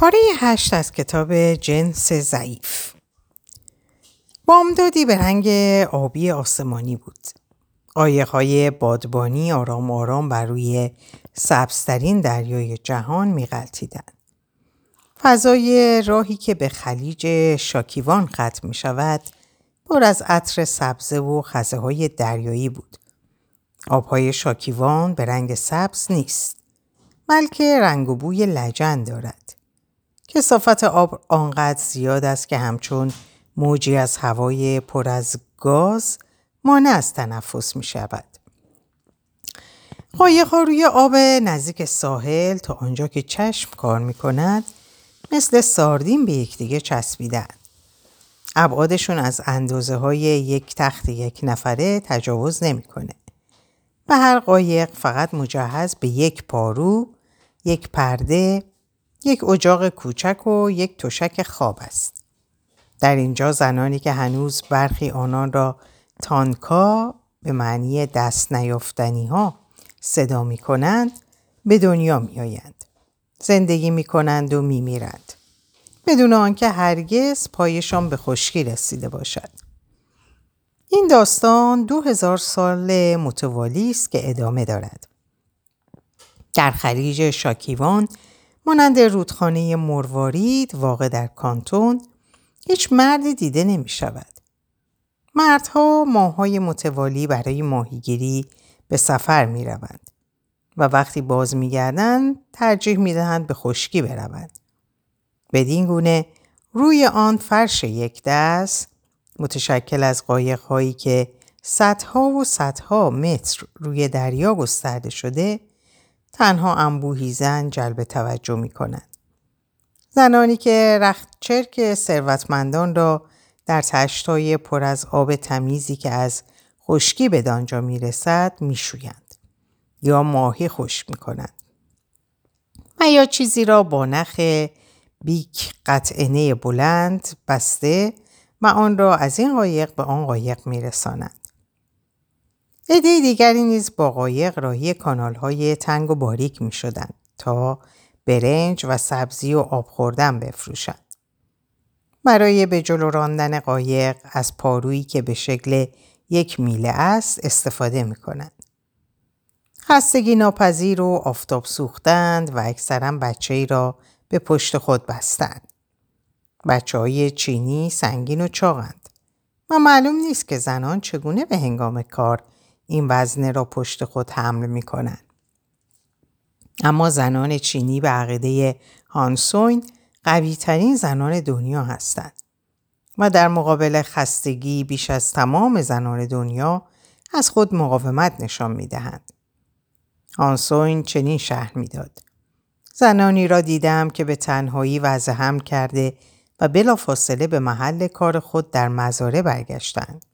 پاره هشت از کتاب جنس ضعیف بامدادی به رنگ آبی آسمانی بود. های بادبانی آرام آرام بر روی سبزترین دریای جهان میغلطیدند. فضای راهی که به خلیج شاکیوان ختم می شود پر از عطر سبزه و خزه های دریایی بود. آبهای شاکیوان به رنگ سبز نیست بلکه رنگ و بوی لجن دارد. کسافت آب آنقدر زیاد است که همچون موجی از هوای پر از گاز مانع از تنفس می شود. قایقها روی آب نزدیک ساحل تا آنجا که چشم کار می کند مثل ساردین به یکدیگه چسبیدن. ابعادشون از اندازه های یک تخت یک نفره تجاوز نمی‌کنه. به هر قایق فقط مجهز به یک پارو، یک پرده، یک اجاق کوچک و یک تشک خواب است. در اینجا زنانی که هنوز برخی آنان را تانکا به معنی دست نیافتنی ها صدا می کنند به دنیا می آیند. زندگی می کنند و می میرند. بدون آنکه هرگز پایشان به خشکی رسیده باشد. این داستان دو هزار سال متوالی است که ادامه دارد. در خلیج شاکیوان مانند رودخانه مروارید واقع در کانتون هیچ مردی دیده نمی شود. مردها ماهای متوالی برای ماهیگیری به سفر می روند و وقتی باز می گردن ترجیح می دهند به خشکی بروند. بدین گونه روی آن فرش یک دست متشکل از قایق هایی که صدها و صدها متر روی دریا گسترده شده تنها انبوهی زن جلب توجه می کنند. زنانی که رخت چرک ثروتمندان را در تشتای پر از آب تمیزی که از خشکی به دانجا می رسد می شویند. یا ماهی خشک می کنند. و یا چیزی را با نخ بیک قطعنه بلند بسته و آن را از این قایق به آن قایق می رسانند. عده دیگری نیز با قایق راهی کانال های تنگ و باریک می شدند تا برنج و سبزی و آب خوردن بفروشند. برای به جلو راندن قایق از پارویی که به شکل یک میله است استفاده می کنند. خستگی ناپذیر و آفتاب سوختند و اکثرا بچه ای را به پشت خود بستند. بچه های چینی سنگین و چاقند و معلوم نیست که زنان چگونه به هنگام کار این وزنه را پشت خود حمل می کنند. اما زنان چینی به عقیده هانسوین قوی ترین زنان دنیا هستند و در مقابل خستگی بیش از تمام زنان دنیا از خود مقاومت نشان می دهند. هانسوین چنین شهر می‌داد. زنانی را دیدم که به تنهایی وضع هم کرده و بلافاصله به محل کار خود در مزاره برگشتند.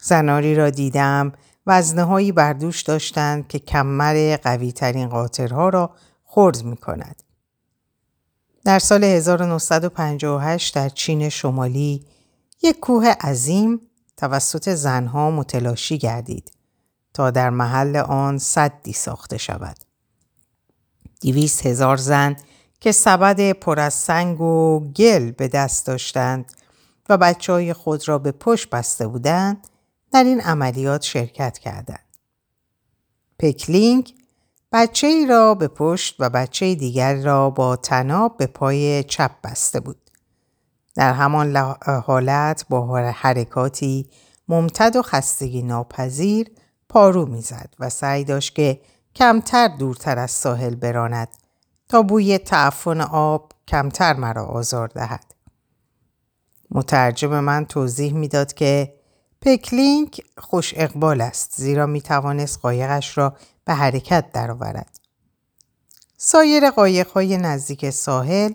زنانی را دیدم وزنه هایی بردوش داشتند که کمر قوی ترین قاطرها را خرد می کند. در سال 1958 در چین شمالی یک کوه عظیم توسط زنها متلاشی گردید تا در محل آن صدی ساخته شود. دیویست هزار زن که سبد پر از سنگ و گل به دست داشتند و بچه های خود را به پشت بسته بودند در این عملیات شرکت کردند. پکلینگ بچه ای را به پشت و بچه دیگر را با تناب به پای چپ بسته بود. در همان حالت با حرکاتی ممتد و خستگی ناپذیر پارو می‌زد و سعی داشت که کمتر دورتر از ساحل براند تا بوی تعفن آب کمتر مرا آزار دهد. مترجم من توضیح می‌داد که پکلینگ خوش اقبال است زیرا می توانست قایقش را به حرکت درآورد. سایر قایقهای نزدیک ساحل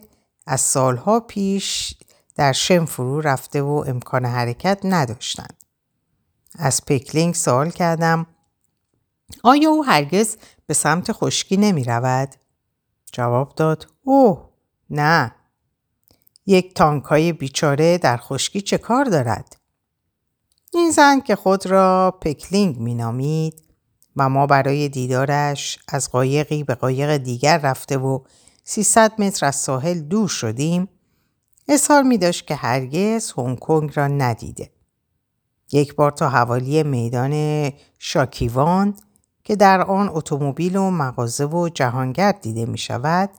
از سالها پیش در شن فرو رفته و امکان حرکت نداشتند. از پکلینگ سوال کردم آیا او هرگز به سمت خشکی نمی رود؟ جواب داد اوه نه یک تانکای بیچاره در خشکی چه کار دارد؟ این زن که خود را پکلینگ مینامید و ما برای دیدارش از قایقی به قایق دیگر رفته و 300 متر از ساحل دور شدیم اظهار می داشت که هرگز هنگ کنگ را ندیده. یک بار تا حوالی میدان شاکیوان که در آن اتومبیل و مغازه و جهانگرد دیده می شود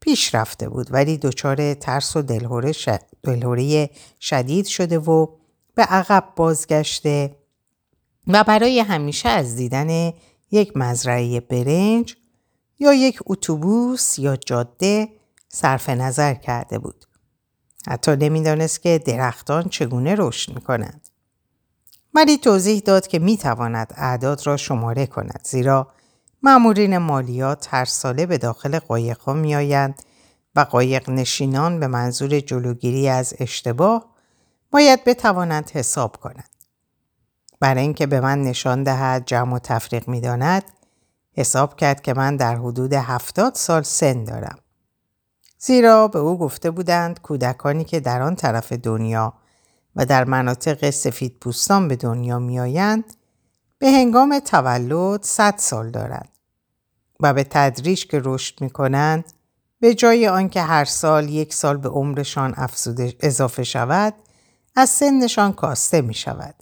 پیش رفته بود ولی دچار ترس و دلهوره شدید شده و به عقب بازگشته و برای همیشه از دیدن یک مزرعه برنج یا یک اتوبوس یا جاده صرف نظر کرده بود. حتی نمی‌دانست که درختان چگونه رشد می کنند. ولی توضیح داد که می تواند اعداد را شماره کند زیرا مامورین مالیات هر ساله به داخل قایق ها می آیند و قایق نشینان به منظور جلوگیری از اشتباه باید بتوانند حساب کنند. برای اینکه به من نشان دهد جمع و تفریق می داند حساب کرد که من در حدود هفتاد سال سن دارم. زیرا به او گفته بودند کودکانی که در آن طرف دنیا و در مناطق سفید پوستان به دنیا میآیند به هنگام تولد 100 سال دارند و به تدریج که رشد می کنند به جای آنکه هر سال یک سال به عمرشان افزوده اضافه شود از سنشان کاسته می شود.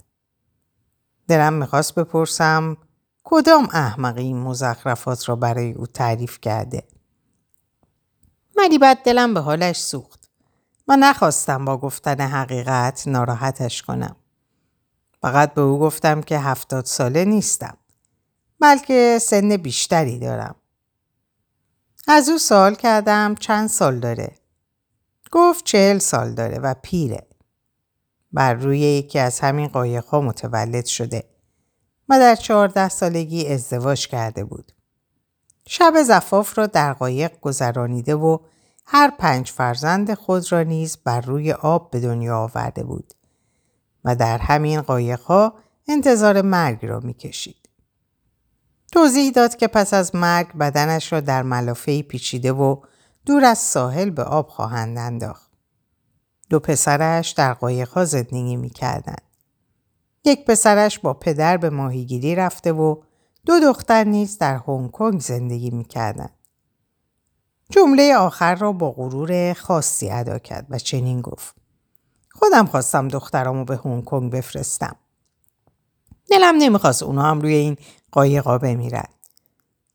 دلم می‌خواست بپرسم کدام احمقی این مزخرفات را برای او تعریف کرده. ولی بعد دلم به حالش سوخت. و نخواستم با گفتن حقیقت ناراحتش کنم. فقط به او گفتم که هفتاد ساله نیستم. بلکه سن بیشتری دارم. از او سوال کردم چند سال داره. گفت چهل سال داره و پیره. بر روی یکی از همین قایقها متولد شده و در چهارده سالگی ازدواج کرده بود. شب زفاف را در قایق گذرانیده و هر پنج فرزند خود را نیز بر روی آب به دنیا آورده بود و در همین قایقها انتظار مرگ را می‌کشید. توضیح داد که پس از مرگ بدنش را در ملافه پیچیده و دور از ساحل به آب خواهند انداخت. دو پسرش در قایقها زندگی می‌کردند. یک پسرش با پدر به ماهیگیری رفته و دو دختر نیز در هنگ کنگ زندگی می‌کردند. جمله آخر را با غرور خاصی ادا کرد و چنین گفت. خودم خواستم دخترامو به هنگ کنگ بفرستم. دلم نمی‌خواست اونا هم روی این قایقا بمیرن.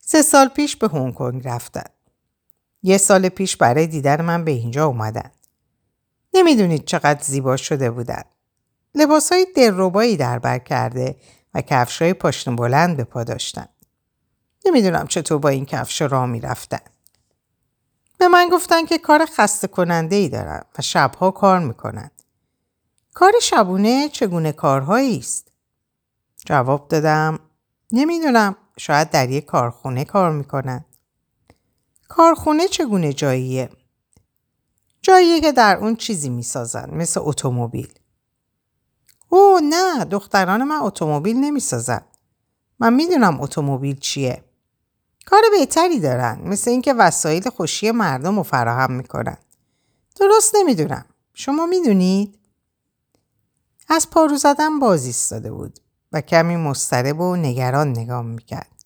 سه سال پیش به هنگ کنگ رفتن. یه سال پیش برای دیدن من به اینجا اومدن. نمی‌دونید چقدر زیبا شده بودن. لباس های دلربایی در بر کرده و کفش های پاشن بلند به پا داشتن. نمی‌دونم چطور با این کفش را می‌رفتن. به من گفتن که کار خسته کننده ای دارن و شبها کار می‌کنن. کار شبونه چگونه کارهایی است؟ جواب دادم نمی‌دونم شاید در یک کارخونه کار می‌کنن. کارخونه چگونه جاییه؟ جاییه که در اون چیزی می‌سازن مثل اتومبیل. او نه دختران من اتومبیل نمی‌سازن. من می‌دونم اتومبیل چیه. کار بهتری دارن مثل اینکه وسایل خوشی مردم رو فراهم می‌کنن. درست نمی‌دونم. شما می‌دونید؟ از پارو زدن باز ایستاده بود و کمی مسترب و نگران نگاه می‌کرد.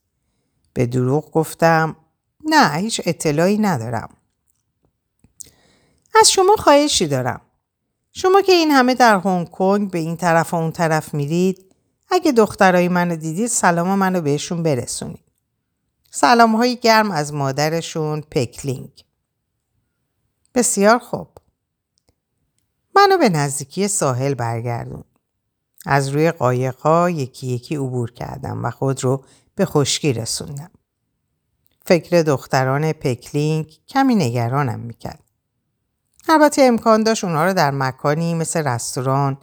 به دروغ گفتم نه هیچ اطلاعی ندارم. از شما خواهشی دارم. شما که این همه در هنگ کنگ به این طرف و اون طرف میرید اگه دخترای منو دیدید سلام منو بهشون برسونید. سلام های گرم از مادرشون پکلینگ. بسیار خوب. منو به نزدیکی ساحل برگردون. از روی قایقها یکی یکی عبور کردم و خود رو به خشکی رسوندم. فکر دختران پکلینگ کمی نگرانم می‌کرد. البته امکان داشت اونها رو در مکانی مثل رستوران،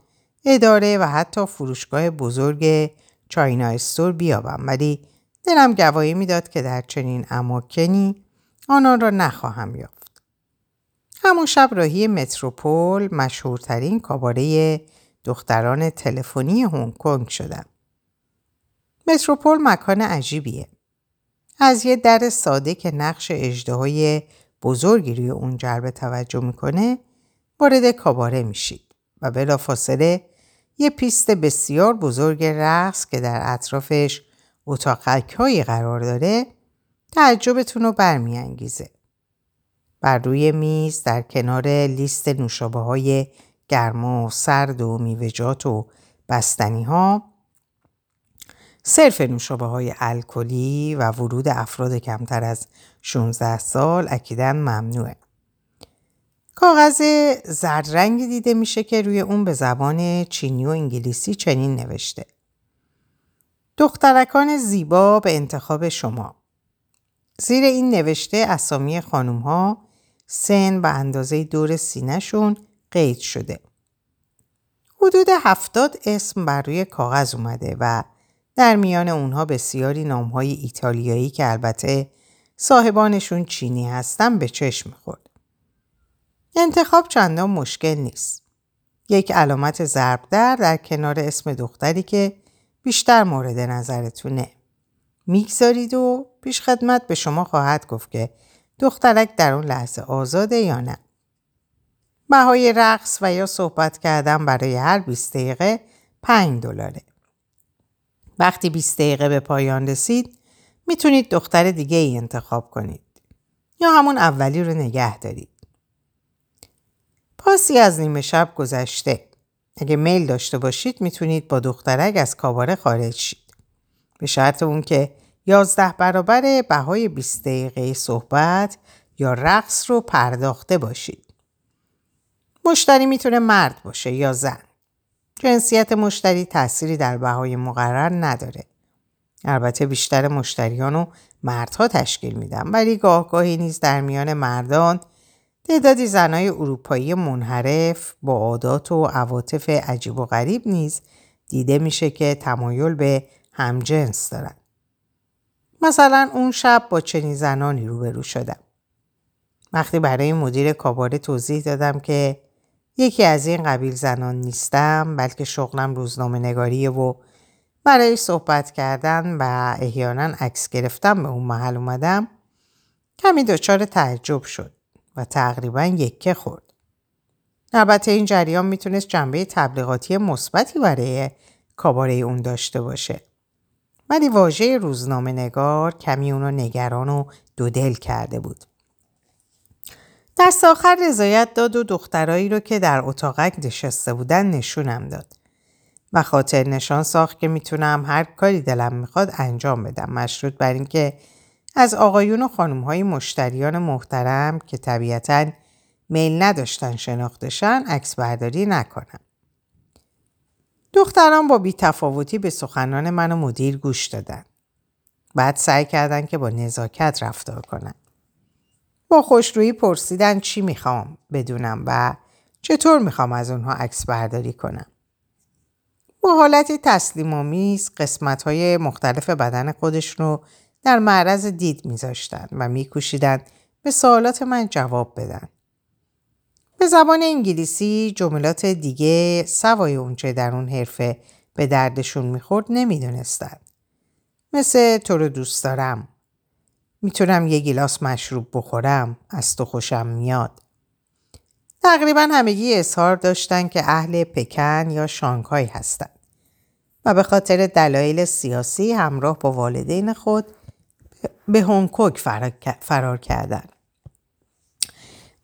اداره و حتی فروشگاه بزرگ چاینا استور بیابم ولی دلم گواهی می‌داد که در چنین اماکنی آنان را نخواهم یافت. همون شب راهی متروپول مشهورترین کاباره دختران تلفنی هنگ کنگ شدم. متروپول مکان عجیبیه. از یه در ساده که نقش اجده بزرگی روی اون جلب توجه می‌کنه وارد کاباره میشید و بلافاصله یه پیست بسیار بزرگ رقص که در اطرافش اتاقک هایی قرار داره تعجبتون رو برمیانگیزه. بر روی میز در کنار لیست نوشابه های گرما و سرد و میوهجات و بستنی ها صرف نوشابه های الکلی و ورود افراد کمتر از 16 سال اکیدن ممنوعه. کاغذ زرد رنگی دیده میشه که روی اون به زبان چینی و انگلیسی چنین نوشته. دخترکان زیبا به انتخاب شما. زیر این نوشته اسامی خانوم ها سن و اندازه دور سینهشون قید شده. حدود هفتاد اسم بر روی کاغذ اومده و در میان اونها بسیاری نامهای ایتالیایی که البته صاحبانشون چینی هستن به چشم خورد. انتخاب چندان مشکل نیست. یک علامت ضرب در در کنار اسم دختری که بیشتر مورد نظرتونه. می‌گذارید و پیش خدمت به شما خواهد گفت که دخترک در اون لحظه آزاده یا نه. بهای رقص و یا صحبت کردن برای هر 20 دقیقه 5 دلاره. وقتی 20 دقیقه به پایان رسید می‌تونید دختر دیگه ای انتخاب کنید یا همون اولی رو نگه دارید. پاسی از نیمه شب گذشته. اگه میل داشته باشید می‌تونید با دخترک از کاباره خارج شید. به شرط اون که 11 برابر بهای 20 دقیقه صحبت یا رقص رو پرداخته باشید. مشتری می‌تونه مرد باشه یا زن. جنسیت مشتری تأثیری در بهای مقرر نداره. البته بیشتر مشتریان رو مردها تشکیل میدن ولی گاه گاهی نیز در میان مردان تعدادی زنای اروپایی منحرف با عادات و عواطف عجیب و غریب نیز دیده میشه که تمایل به همجنس دارن. مثلا اون شب با چنین زنانی روبرو شدم. وقتی برای مدیر کاباره توضیح دادم که یکی از این قبیل زنان نیستم بلکه شغلم روزنامه نگاریه و برای صحبت کردن و احیانا عکس گرفتن به اون محل اومدم کمی دچار تعجب شد و تقریبا یکه خورد. البته این جریان می‌تونست جنبه تبلیغاتی مثبتی برای کاباره اون داشته باشه. ولی واژه روزنامه نگار کمی اونو نگران و دودل کرده بود. دست آخر رضایت داد و دخترایی رو که در اتاقک نشسته بودن نشونم داد. و خاطر نشان ساخت که می‌تونم هر کاری دلم می‌خواد انجام بدم مشروط بر اینکه از آقایون و خانم های مشتریان محترم که طبیعتا میل نداشتن شناختشن عکس برداری نکنم. دختران با بیتفاوتی به سخنان من و مدیر گوش دادن. بعد سعی کردن که با نزاکت رفتار کنن. با خوشرویی پرسیدن چی می‌خوام بدونم و چطور می‌خوام از اونها عکس برداری کنم. با حالتی تسلیم آمیز قسمت های مختلف بدن خودش رو در معرض دید میذاشتن و میکوشیدن به سوالات من جواب بدن. به زبان انگلیسی جملات دیگه سوای اونچه در اون حرفه به دردشون می‌خورد نمی‌دونستن. مثل تو رو دوست دارم. می‌تونم یه گیلاس مشروب بخورم. از تو خوشم میاد. تقریبا همگی اظهار داشتن که اهل پکن یا شانگهای هستند و به خاطر دلایل سیاسی همراه با والدین خود به هنگ کنگ فرار کردند.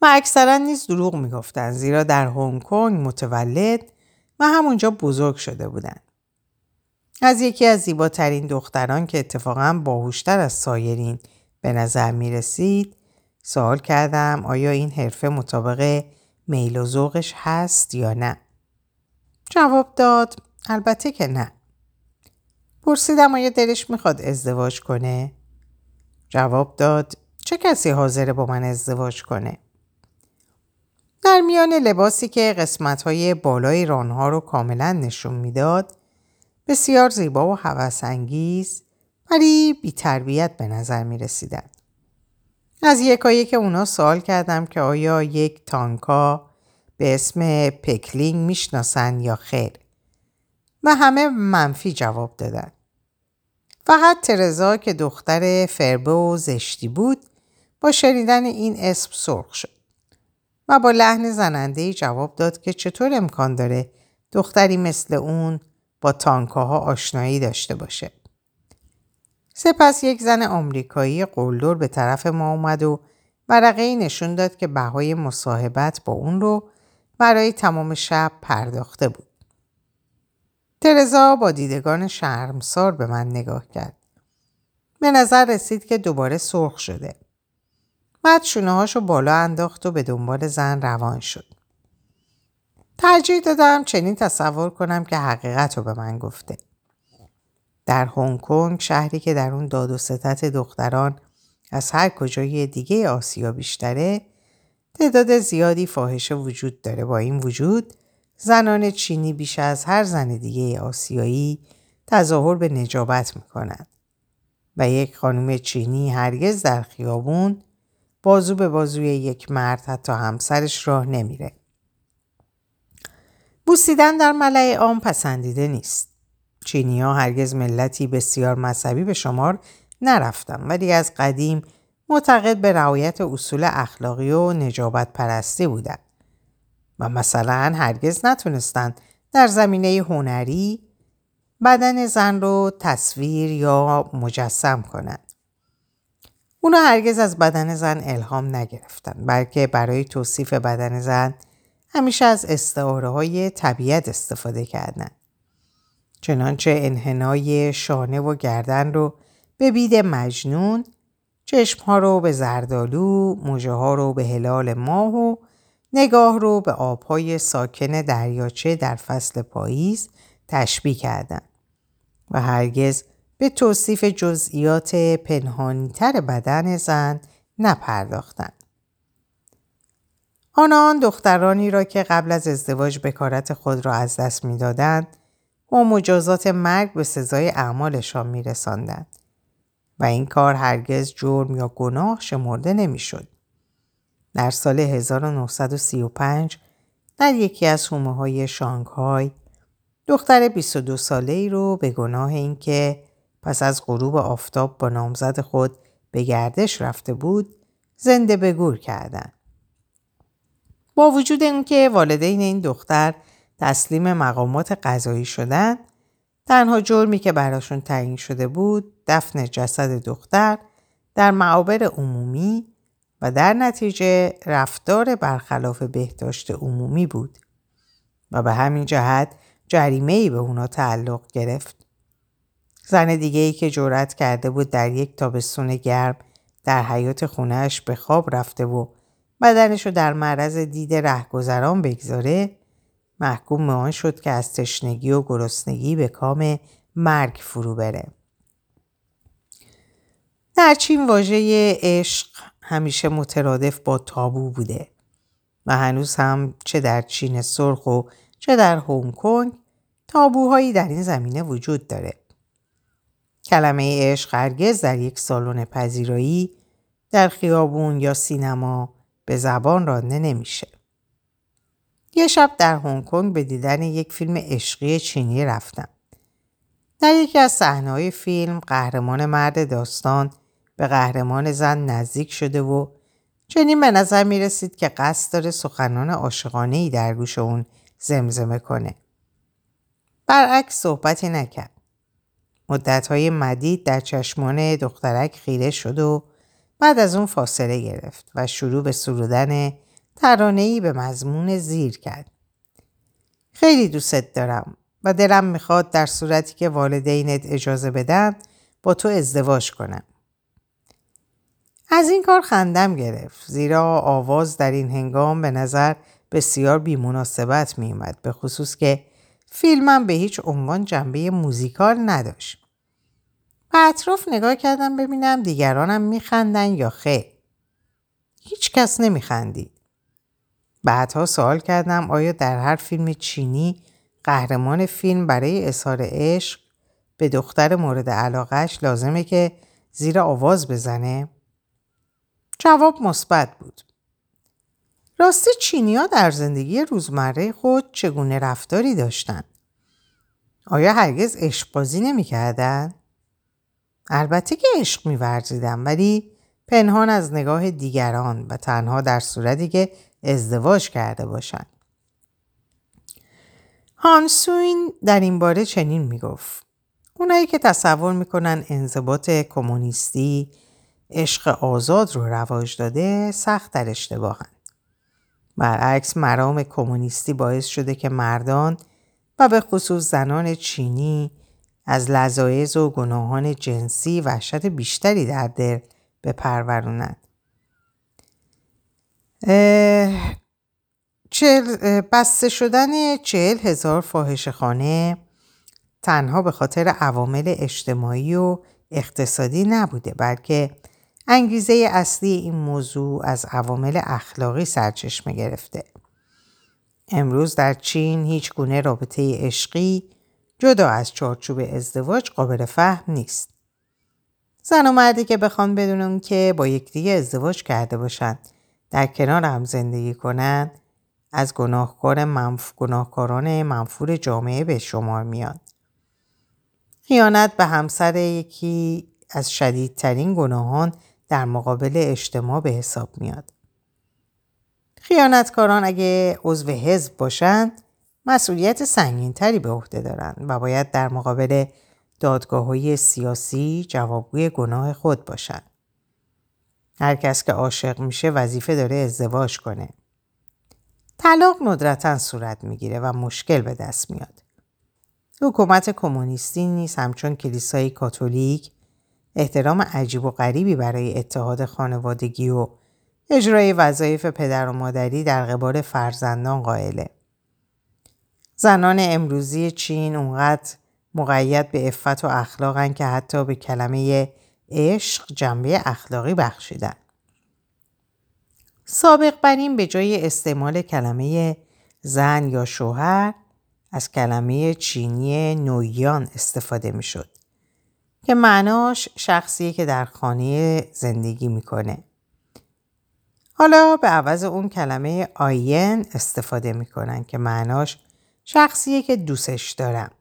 و اکثرا نیز دروغ می‌گفتند زیرا در هنگ کنگ متولد و همونجا بزرگ شده بودند. از یکی از زیباترین دختران که اتفاقا باهوشتر از سایرین به نظر می رسید سوال کردم آیا این حرفه مطابق میل و ذوقش هست یا نه؟ جواب داد البته که نه. پرسیدم آیا دلش می‌خواد ازدواج کنه؟ جواب داد چه کسی حاضره با من ازدواج کنه؟ در میان لباسی که قسمتهای بالای رانها رو کاملا نشون می‌داد بسیار زیبا و انگیز ولی بی تربیت به نظر می رسیدن. از یکایی که اونا سوال کردم که آیا یک تانکا به اسم پکلینگ می‌شناسن یا خیر و همه منفی جواب دادن. فقط ترزا که دختر فربه و زشتی بود با شنیدن این اسم سرخ شد و با لحن زننده جواب داد که چطور امکان داره دختری مثل اون با تانکاها آشنایی داشته باشه. سپس یک زن آمریکایی قلدر به طرف ما اومد و ورقه نشون داد که بهای مصاحبت با اون رو برای تمام شب پرداخته بود. ترزا با دیدگان شرمسار به من نگاه کرد. به نظر رسید که دوباره سرخ شده. بعد شونه بالا انداخت و به دنبال زن روان شد. ترجیح دادم چنین تصور کنم که حقیقت رو به من گفته. در هنگ کنگ شهری که در اون داد و ستت دختران از هر کجای دیگه آسیا بیشتره تعداد زیادی فاحشه وجود داره با این وجود زنان چینی بیش از هر زن دیگه آسیایی تظاهر به نجابت می‌کنند و یک خانم چینی هرگز در خیابون بازو به بازوی یک مرد حتی همسرش راه نمیره. بوسیدن در ملع عام پسندیده نیست. چینی ها هرگز ملتی بسیار مذهبی به شمار نرفتن ولی از قدیم معتقد به رعایت اصول اخلاقی و نجابت پرستی بودند و مثلا هرگز نتونستند در زمینه هنری بدن زن رو تصویر یا مجسم کنند. اونا هرگز از بدن زن الهام نگرفتن بلکه برای توصیف بدن زن همیشه از استعاره های طبیعت استفاده کردند. چنانچه انحنای شانه و گردن رو به بید مجنون چشم ها رو به زردالو، موجه ها رو به هلال ماه و نگاه رو به آبهای ساکن دریاچه در فصل پاییز تشبیه کردند و هرگز به توصیف جزئیات پنهانیتر بدن زن نپرداختند. آنان دخترانی را که قبل از ازدواج بکارت خود را از دست می‌دادند و مجازات مرگ به سزای اعمالشان میرساندند و این کار هرگز جرم یا گناه شمرده نمی‌شد. در سال 1935 در یکی از حومه های شانگهای دختر 22 ساله ای رو به گناه اینکه پس از غروب آفتاب با نامزد خود به گردش رفته بود زنده به گور کردند. با وجود اینکه والدین این دختر تسلیم مقامات قضایی شدند تنها جرمی که براشون تعیین شده بود دفن جسد دختر در معابر عمومی و در نتیجه رفتار برخلاف بهداشت عمومی بود و به همین جهت جریمه ای به اونا تعلق گرفت. زن دیگه ای که جرأت کرده بود در یک تابستون گرم در حیات خونهش به خواب رفته و بدنشو در معرض دید رهگذران بگذاره محکوم به آن شد که از تشنگی و گرسنگی به کام مرگ فرو بره. در چین واژه عشق همیشه مترادف با تابو بوده و هنوز هم چه در چین سرخ و چه در هنگ کنگ تابوهایی در این زمینه وجود داره. کلمه عشق هرگز در یک سالن پذیرایی در خیابون یا سینما به زبان رانده نمیشه. یه شب در هنگ کنگ به دیدن یک فیلم عشقی چینی رفتم. در یکی از صحنه‌های فیلم قهرمان مرد داستان به قهرمان زن نزدیک شده و چنین به نظر می رسید که قصد داره سخنان عاشقانه ای در گوش اون زمزمه کنه. برعکس صحبتی نکرد. مدتهای مدید در چشمان دخترک خیره شد و بعد از اون فاصله گرفت و شروع به سرودن ترانه‌ای به مضمون زیر کرد. خیلی دوست دارم و دلم می‌خواد در صورتی که والدینت اجازه بدن با تو ازدواج کنم. از این کار خندم گرفت زیرا آواز در این هنگام به نظر بسیار بیمناسبت میومد به خصوص که فیلمم به هیچ عنوان جنبه موزیکال نداشت. به اطراف نگاه کردم ببینم دیگرانم میخندن یا خیر. هیچ کس نمیخندید. بعدها سوال کردم آیا در هر فیلم چینی قهرمان فیلم برای اظهار عشق به دختر مورد علاقهش لازمه که زیر آواز بزنه؟ جواب مثبت بود. راستی چینیا در زندگی روزمره خود چگونه رفتاری داشتند؟ آیا هرگز عشق بازی نمی کردن؟ البته که عشق می ولی پنهان از نگاه دیگران و تنها در صورتی که ازدواج کرده باشند. هانسوین در این باره چنین می گفت. اونایی که تصور می‌کنن انضباط کمونیستی عشق آزاد رو رواج داده سخت در اشتباهند. برعکس مرام کمونیستی باعث شده که مردان و به خصوص زنان چینی از لذایز و گناهان جنسی وحشت بیشتری در دل بپرورونند. بسته شدن چهل هزار فاحش خانه تنها به خاطر عوامل اجتماعی و اقتصادی نبوده بلکه انگیزه اصلی این موضوع از عوامل اخلاقی سرچشمه گرفته. امروز در چین هیچ گونه رابطه عشقی جدا از چارچوب ازدواج قابل فهم نیست. زن و مردی که بخوان بدونن که با یکدیگه ازدواج کرده باشند در کنار هم زندگی کنند از گناهکار منف... گناهکاران منفور جامعه به شمار میاد. خیانت به همسر یکی از شدیدترین گناهان در مقابل اجتماع به حساب میاد. خیانتکاران اگه عضو حزب باشند مسئولیت سنگینتری به عهده دارند و باید در مقابل دادگاه های سیاسی جوابگوی گناه خود باشند. هر کس که عاشق میشه وظیفه داره ازدواج کنه. طلاق ندرتا صورت می‌گیره و مشکل به دست میاد. حکومت کمونیستی نیست همچون کلیسای کاتولیک احترام عجیب و غریبی برای اتحاد خانوادگی و اجرای وظایف پدر و مادری در قبال فرزندان قائله. زنان امروزی چین اونقدر مقید به افت و اخلاقن که حتی به کلمه عشق جنبه اخلاقی بخشیدن. سابق بر این به جای استعمال کلمه زن یا شوهر از کلمه چینی نویان استفاده می شد که معناش شخصیه که در خانه زندگی می‌کنه. حالا به عوض اون کلمه آین استفاده می‌کنن که معناش شخصیه که دوستش دارم.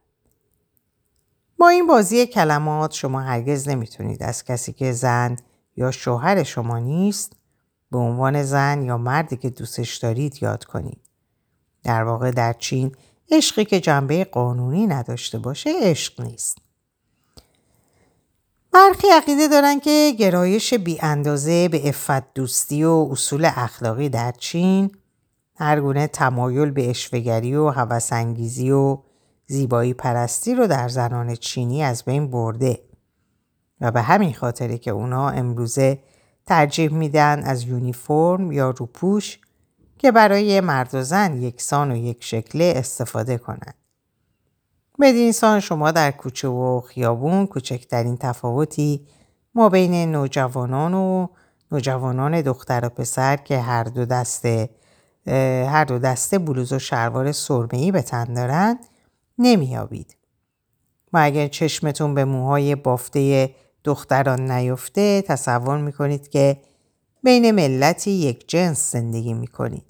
با این بازی کلمات شما هرگز نمی‌تونید از کسی که زن یا شوهر شما نیست به عنوان زن یا مردی که دوستش دارید یاد کنید. در واقع در چین عشقی که جنبه قانونی نداشته باشه عشق نیست. برخی عقیده دارن که گرایش بی اندازه به افت دوستی و اصول اخلاقی در چین هر گونه تمایل به اشوگری و هوسانگیزی و زیبایی پرستی رو در زنان چینی از بین برده و به همین خاطره که اونا امروزه ترجیح میدن از یونیفرم یا روپوش که برای مرد و زن یکسان و یک شکله استفاده کنند. بدین سان شما در کوچه و خیابون کوچکترین تفاوتی ما بین نوجوانان و نوجوانان دختر و پسر که هر دو دسته هر دو دسته بلوز و شلوار سرمه‌ای به تن دارند نمیابید. و اگر چشمتون به موهای بافته دختران نیفته تصور می‌کنید که بین ملتی یک جنس زندگی می‌کنید.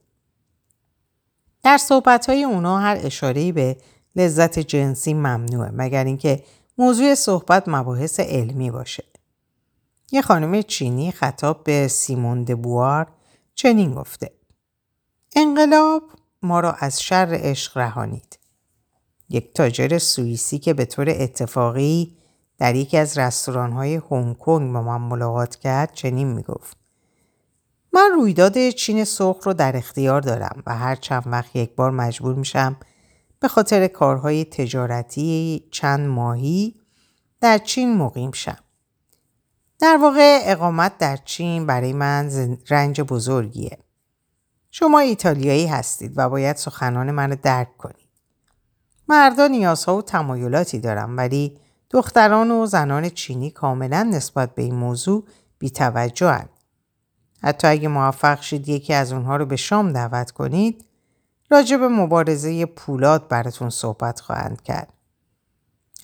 در صحبت های اونا هر اشارهی به لذت جنسی ممنوعه مگر اینکه موضوع صحبت مباحث علمی باشه. یه خانم چینی خطاب به سیمون دبوار چنین گفته. انقلاب ما را از شر عشق رهانید. یک تاجر سوئیسی که به طور اتفاقی در یکی از رستوران‌های هنگ کنگ با من ملاقات کرد چنین می‌گفت. من رویداد چین سرخ رو در اختیار دارم و هر چند وقت یک بار مجبور میشم به خاطر کارهای تجارتی چند ماهی در چین مقیم شم. در واقع اقامت در چین برای من رنج بزرگیه. شما ایتالیایی هستید و باید سخنان منو درک کنید. مردا نیازها و تمایلاتی دارم ولی دختران و زنان چینی کاملا نسبت به این موضوع بیتوجهند. حتی اگه موفق شید یکی از اونها رو به شام دعوت کنید راجع به مبارزه پولاد براتون صحبت خواهند کرد.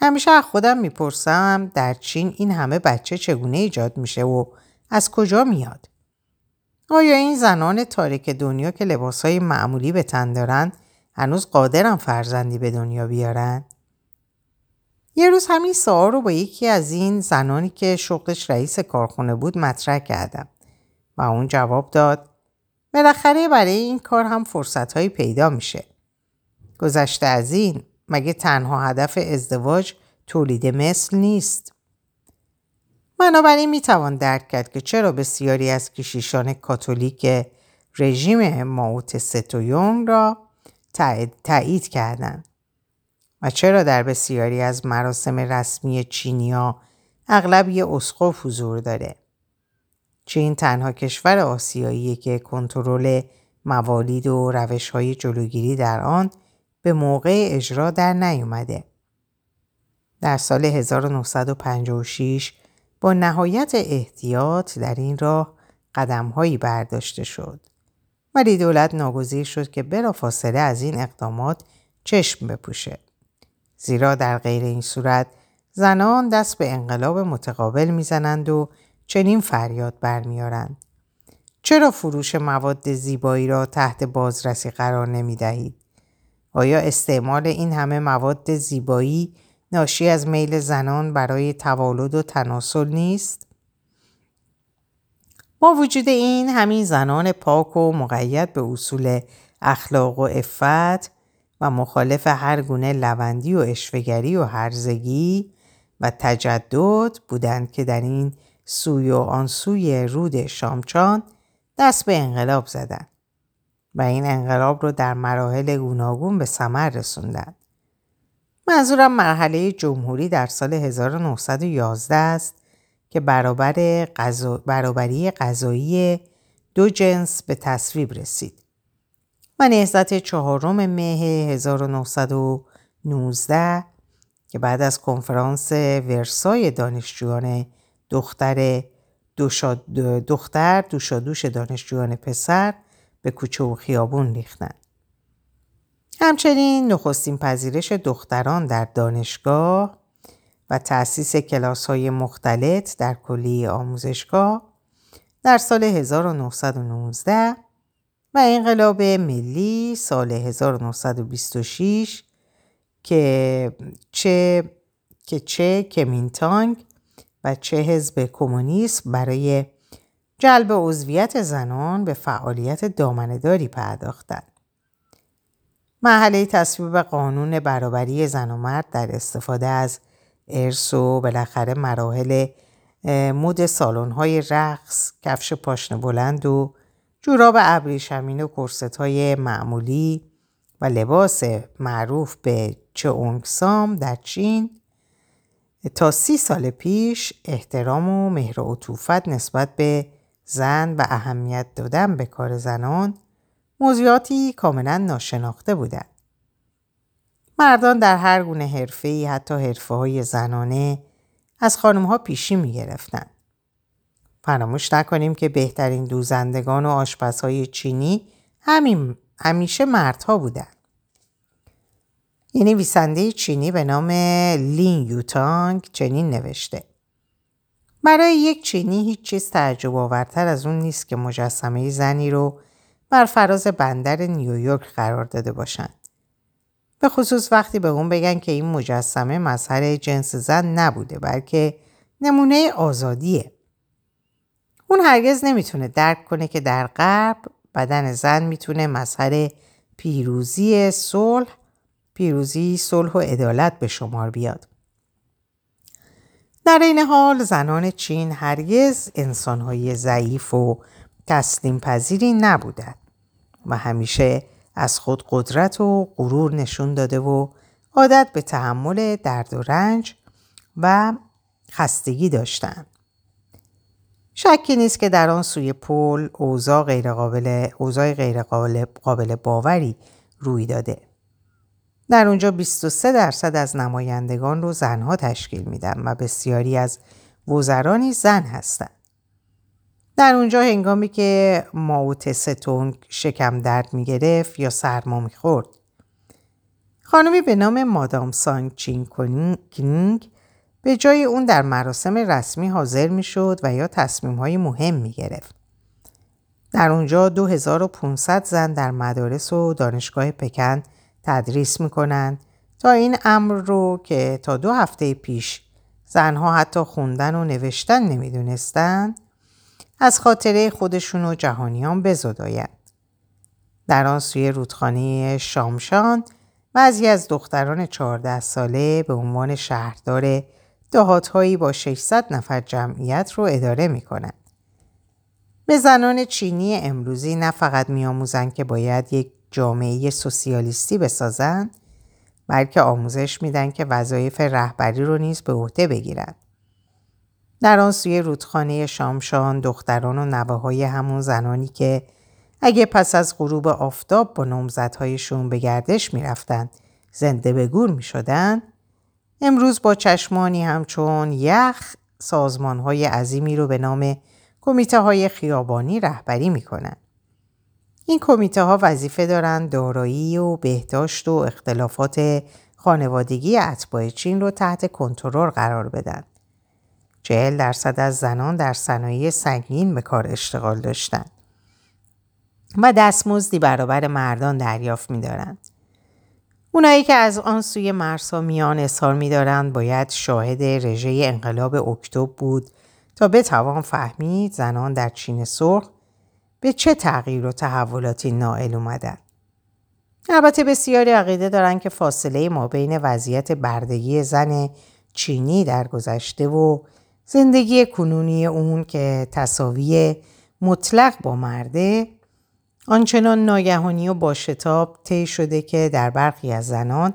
همیشه از خودم می‌پرسم در چین این همه بچه چگونه ایجاد میشه و از کجا میاد؟ آیا این زنان تاریک دنیا که لباسهای معمولی به تن دارن هنوز قادرن فرزندی به دنیا بیارن؟ یه روز همین سوال رو با یکی از این زنانی که شغلش رئیس کارخونه بود مطرح کردم و اون جواب داد بالاخره برای این کار هم فرصت پیدا میشه. گذشته از این مگه تنها هدف ازدواج تولید مثل نیست؟ بنابراین می‌توان درک کرد که چرا بسیاری از کشیشان کاتولیک رژیم ماوت ستویونگ را تایید کردند و چرا در بسیاری از مراسم رسمی چینیا اغلب یه اسقف حضور داره چین تنها کشور آسیایی که کنترل موالید و روش های جلوگیری در آن به موقع اجرا در نیومده. در سال 1956 با نهایت احتیاط در این راه قدمهایی برداشته شد. ولی دولت ناگزیر شد که بلافاصله از این اقدامات چشم بپوشه. زیرا در غیر این صورت زنان دست به انقلاب متقابل می‌زنند و چنین فریاد برمیارند. چرا فروش مواد زیبایی را تحت بازرسی قرار نمی دهید؟ آیا استعمال این همه مواد زیبایی ناشی از میل زنان برای توالد و تناسل نیست؟ با وجود این همین زنان پاک و مقید به اصول اخلاق و افت و مخالف هر گونه لوندی و اشوگری و هرزگی و تجدد بودند که در این سوی و آن سوی رود شامچان دست به انقلاب زدند و این انقلاب رو در مراحل گوناگون به ثمر رسوندند. منظورم مرحله جمهوری در سال 1911 است که برابر برابری غذایی دو جنس به تصویب رسید و نهزت چهارم مه 1919 که بعد از کنفرانس ورسای دانشجویان دختر دوشا دختر دوشادوش دانشجویان پسر به کوچه و خیابون ریختند. همچنین نخستین پذیرش دختران در دانشگاه و تأسیس کلاس های مختلط در کلی آموزشگاه در سال 1919 و انقلاب ملی سال 1926 که چه که چه کمینتانگ و چه حزب کمونیسم برای جلب عضویت زنان به فعالیت دامنداری پرداختند. محله تصویب قانون برابری زن و مرد در استفاده از ارث و بالاخره مراحل مد سالن های رقص، کفش پاشنه بلند و جوراب ابریشمین و کرست های معمولی و لباس معروف به چونگسام در چین تا سی سال پیش احترام و مهر و عطوفت نسبت به زن و اهمیت دادن به کار زنان موضوعاتی کاملا ناشناخته بودند. مردان در هر گونه حرفه‌ای حتی حرفه های زنانه از خانم ها پیشی می گرفتن. فراموش نکنیم که بهترین دوزندگان و آشپزهای چینی همین همیشه مردها بودند. یه نویسنده چینی به نام لین یوتانگ چنین نوشته برای یک چینی هیچ چیز تعجب آورتر از اون نیست که مجسمه زنی رو بر فراز بندر نیویورک قرار داده باشند. به خصوص وقتی به اون بگن که این مجسمه مظهر جنس زن نبوده بلکه نمونه آزادیه. اون هرگز نمی‌تونه درک کنه که در غرب بدن زن می‌تونه مظهر پیروزی صلح پیروزی صلح و عدالت به شمار بیاد. در این حال زنان چین هرگز انسانهای ضعیف و تسلیم پذیری نبودند و همیشه از خود قدرت و غرور نشون داده و عادت به تحمل درد و رنج و خستگی داشتند. شکی نیست که در آن سوی پل اوضاع غیرقابل اوضاع غیرقابل قابل باوری روی داده. در اونجا 23 درصد از نمایندگان رو زنها تشکیل میدن و بسیاری از وزرانی زن هستند. در اونجا هنگامی که ماوت ستونگ شکم درد می گرفت یا سرما می خورد. خانمی به نام مادام سانگ چین کینگ به جای اون در مراسم رسمی حاضر می شد و یا تصمیم های مهم می گرفت. در اونجا 2500 زن در مدارس و دانشگاه پکن تدریس می‌کنن تا این امر رو که تا دو هفته پیش زنها حتی خوندن و نوشتن نمی‌دونستند از خاطره خودشون و جهانیان بزدایند. در آن سوی رودخانه شامشان بعضی از دختران چهارده ساله به عنوان شهردار دهاتهایی با 600 نفر جمعیت رو اداره می کنند. به زنان چینی امروزی نه فقط میآموزند که باید یک جامعه سوسیالیستی بسازند بلکه آموزش میدن که وظایف رهبری رو نیز به عهده بگیرند. در آن سوی رودخانه شامشان دختران و نوه همون زنانی که اگه پس از غروب آفتاب با نمزدهایشون به گردش می‌رفتند زنده به گور می شدن، امروز با چشمانی همچون یخ سازمان های عظیمی رو به نام کمیته های خیابانی رهبری می کنن. این کمیته ها وظیفه دارند دارایی و بهداشت و اختلافات خانوادگی اتباع چین رو تحت کنترل قرار بدن. چهل درصد از زنان در صنایع سنگین به کار اشتغال داشتند و دستمزدی برابر مردان دریافت می‌دارند. اونایی که از آن سوی مرسا میان اظهار می‌دارند باید شاهد رژه انقلاب اکتبر بود تا بتوان فهمید زنان در چین سرخ به چه تغییر و تحولاتی نائل اومدن. البته بسیاری عقیده دارند که فاصله ما بین وضعیت بردگی زن چینی در گذشته و زندگی کنونی اون که تصاوی مطلق با مرده آنچنان ناگهانی و با شتاب طی شده که در برخی از زنان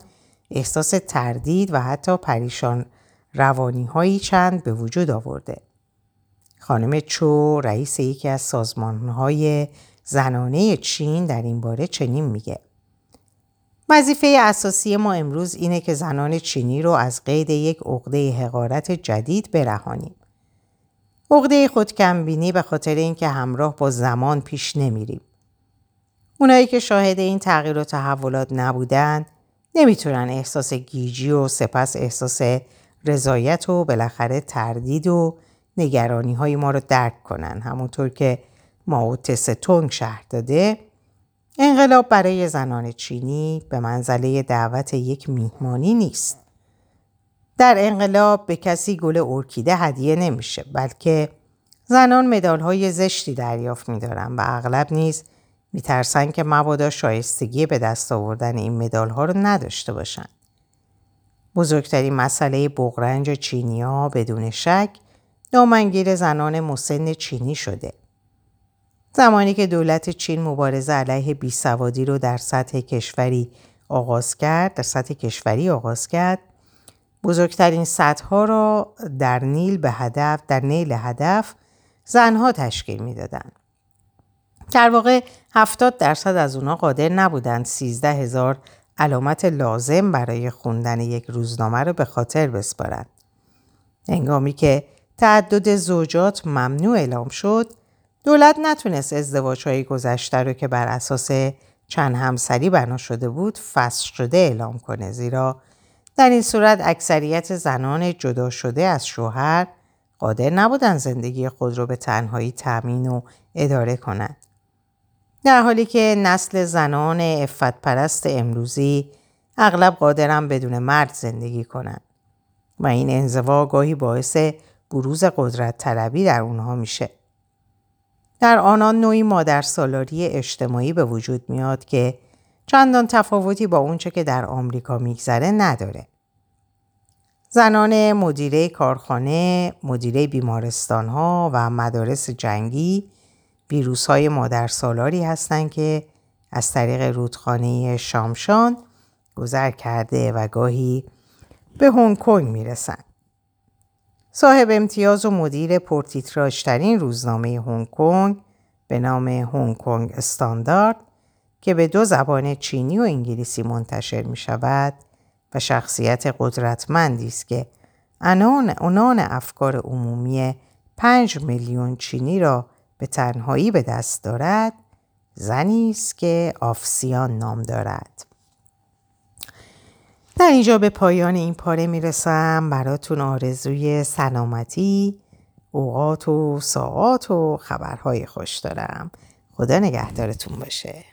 احساس تردید و حتی پریشان روانی هایی چند به وجود آورده. خانم چو رئیس یکی از سازمان های زنانه چین در این باره چنین میگه. وظیفه اساسی ما امروز اینه که زنان چینی رو از قید یک عقده حقارت جدید برهانیم. عقده خودکمبینی به خاطر اینکه همراه با زمان پیش نمیریم. اونایی که شاهد این تغییر و تحولات نبودن نمی‌تونن احساس گیجی و سپس احساس رضایت و بالاخره تردید و نگرانی های ما رو درک کنن همونطور که ماو تونگ شهر داده انقلاب برای زنان چینی به منزله دعوت یک میهمانی نیست. در انقلاب به کسی گل ارکیده هدیه نمیشه بلکه زنان مدال های زشتی دریافت میدارن و اغلب نیز میترسن که مبادا شایستگی به دست آوردن این مدال ها رو نداشته باشن. بزرگترین مسئله بغرنج چینیا بدون شک دامنگیر زنان مسن چینی شده. زمانی که دولت چین مبارزه علیه بیسوادی رو در سطح کشوری آغاز کرد، در سطح کشوری آغاز کرد، بزرگترین سطح را در نیل به هدف در نیل هدف زنها تشکیل می‌دادند. در واقع 70 درصد از اونا قادر نبودند 13 هزار علامت لازم برای خوندن یک روزنامه رو به خاطر بسپارند. انگامی که تعدد زوجات ممنوع اعلام شد، دولت نتونست ازدواج های گذشته رو که بر اساس چند همسری بنا شده بود فصل شده اعلام کنه زیرا در این صورت اکثریت زنان جدا شده از شوهر قادر نبودن زندگی خود رو به تنهایی تأمین و اداره کنند. در حالی که نسل زنان افت پرست امروزی اغلب قادرن بدون مرد زندگی کنند و این انزوا گاهی باعث بروز قدرت طلبی در اونها میشه. در آنان نوعی مادر سالاری اجتماعی به وجود میاد که چندان تفاوتی با اونچه که در آمریکا میگذره نداره. زنان مدیره کارخانه، مدیره بیمارستان ها و مدارس جنگی ویروس های مادر سالاری هستند که از طریق رودخانه شامشان گذر کرده و گاهی به هنگ کنگ می‌رسند. صاحب امتیاز و مدیر پرتیتراژترین روزنامه هنگ کنگ به نام هنگ کنگ استاندارد که به دو زبان چینی و انگلیسی منتشر می شود و شخصیت قدرتمندی است که انان افکار عمومی پنج میلیون چینی را به تنهایی به دست دارد زنی است که آفسیان نام دارد. در اینجا به پایان این پاره می‌رسم. براتون آرزوی سلامتی اوقات و ساعات و خبرهای خوش دارم. خدا نگهدارتون باشه.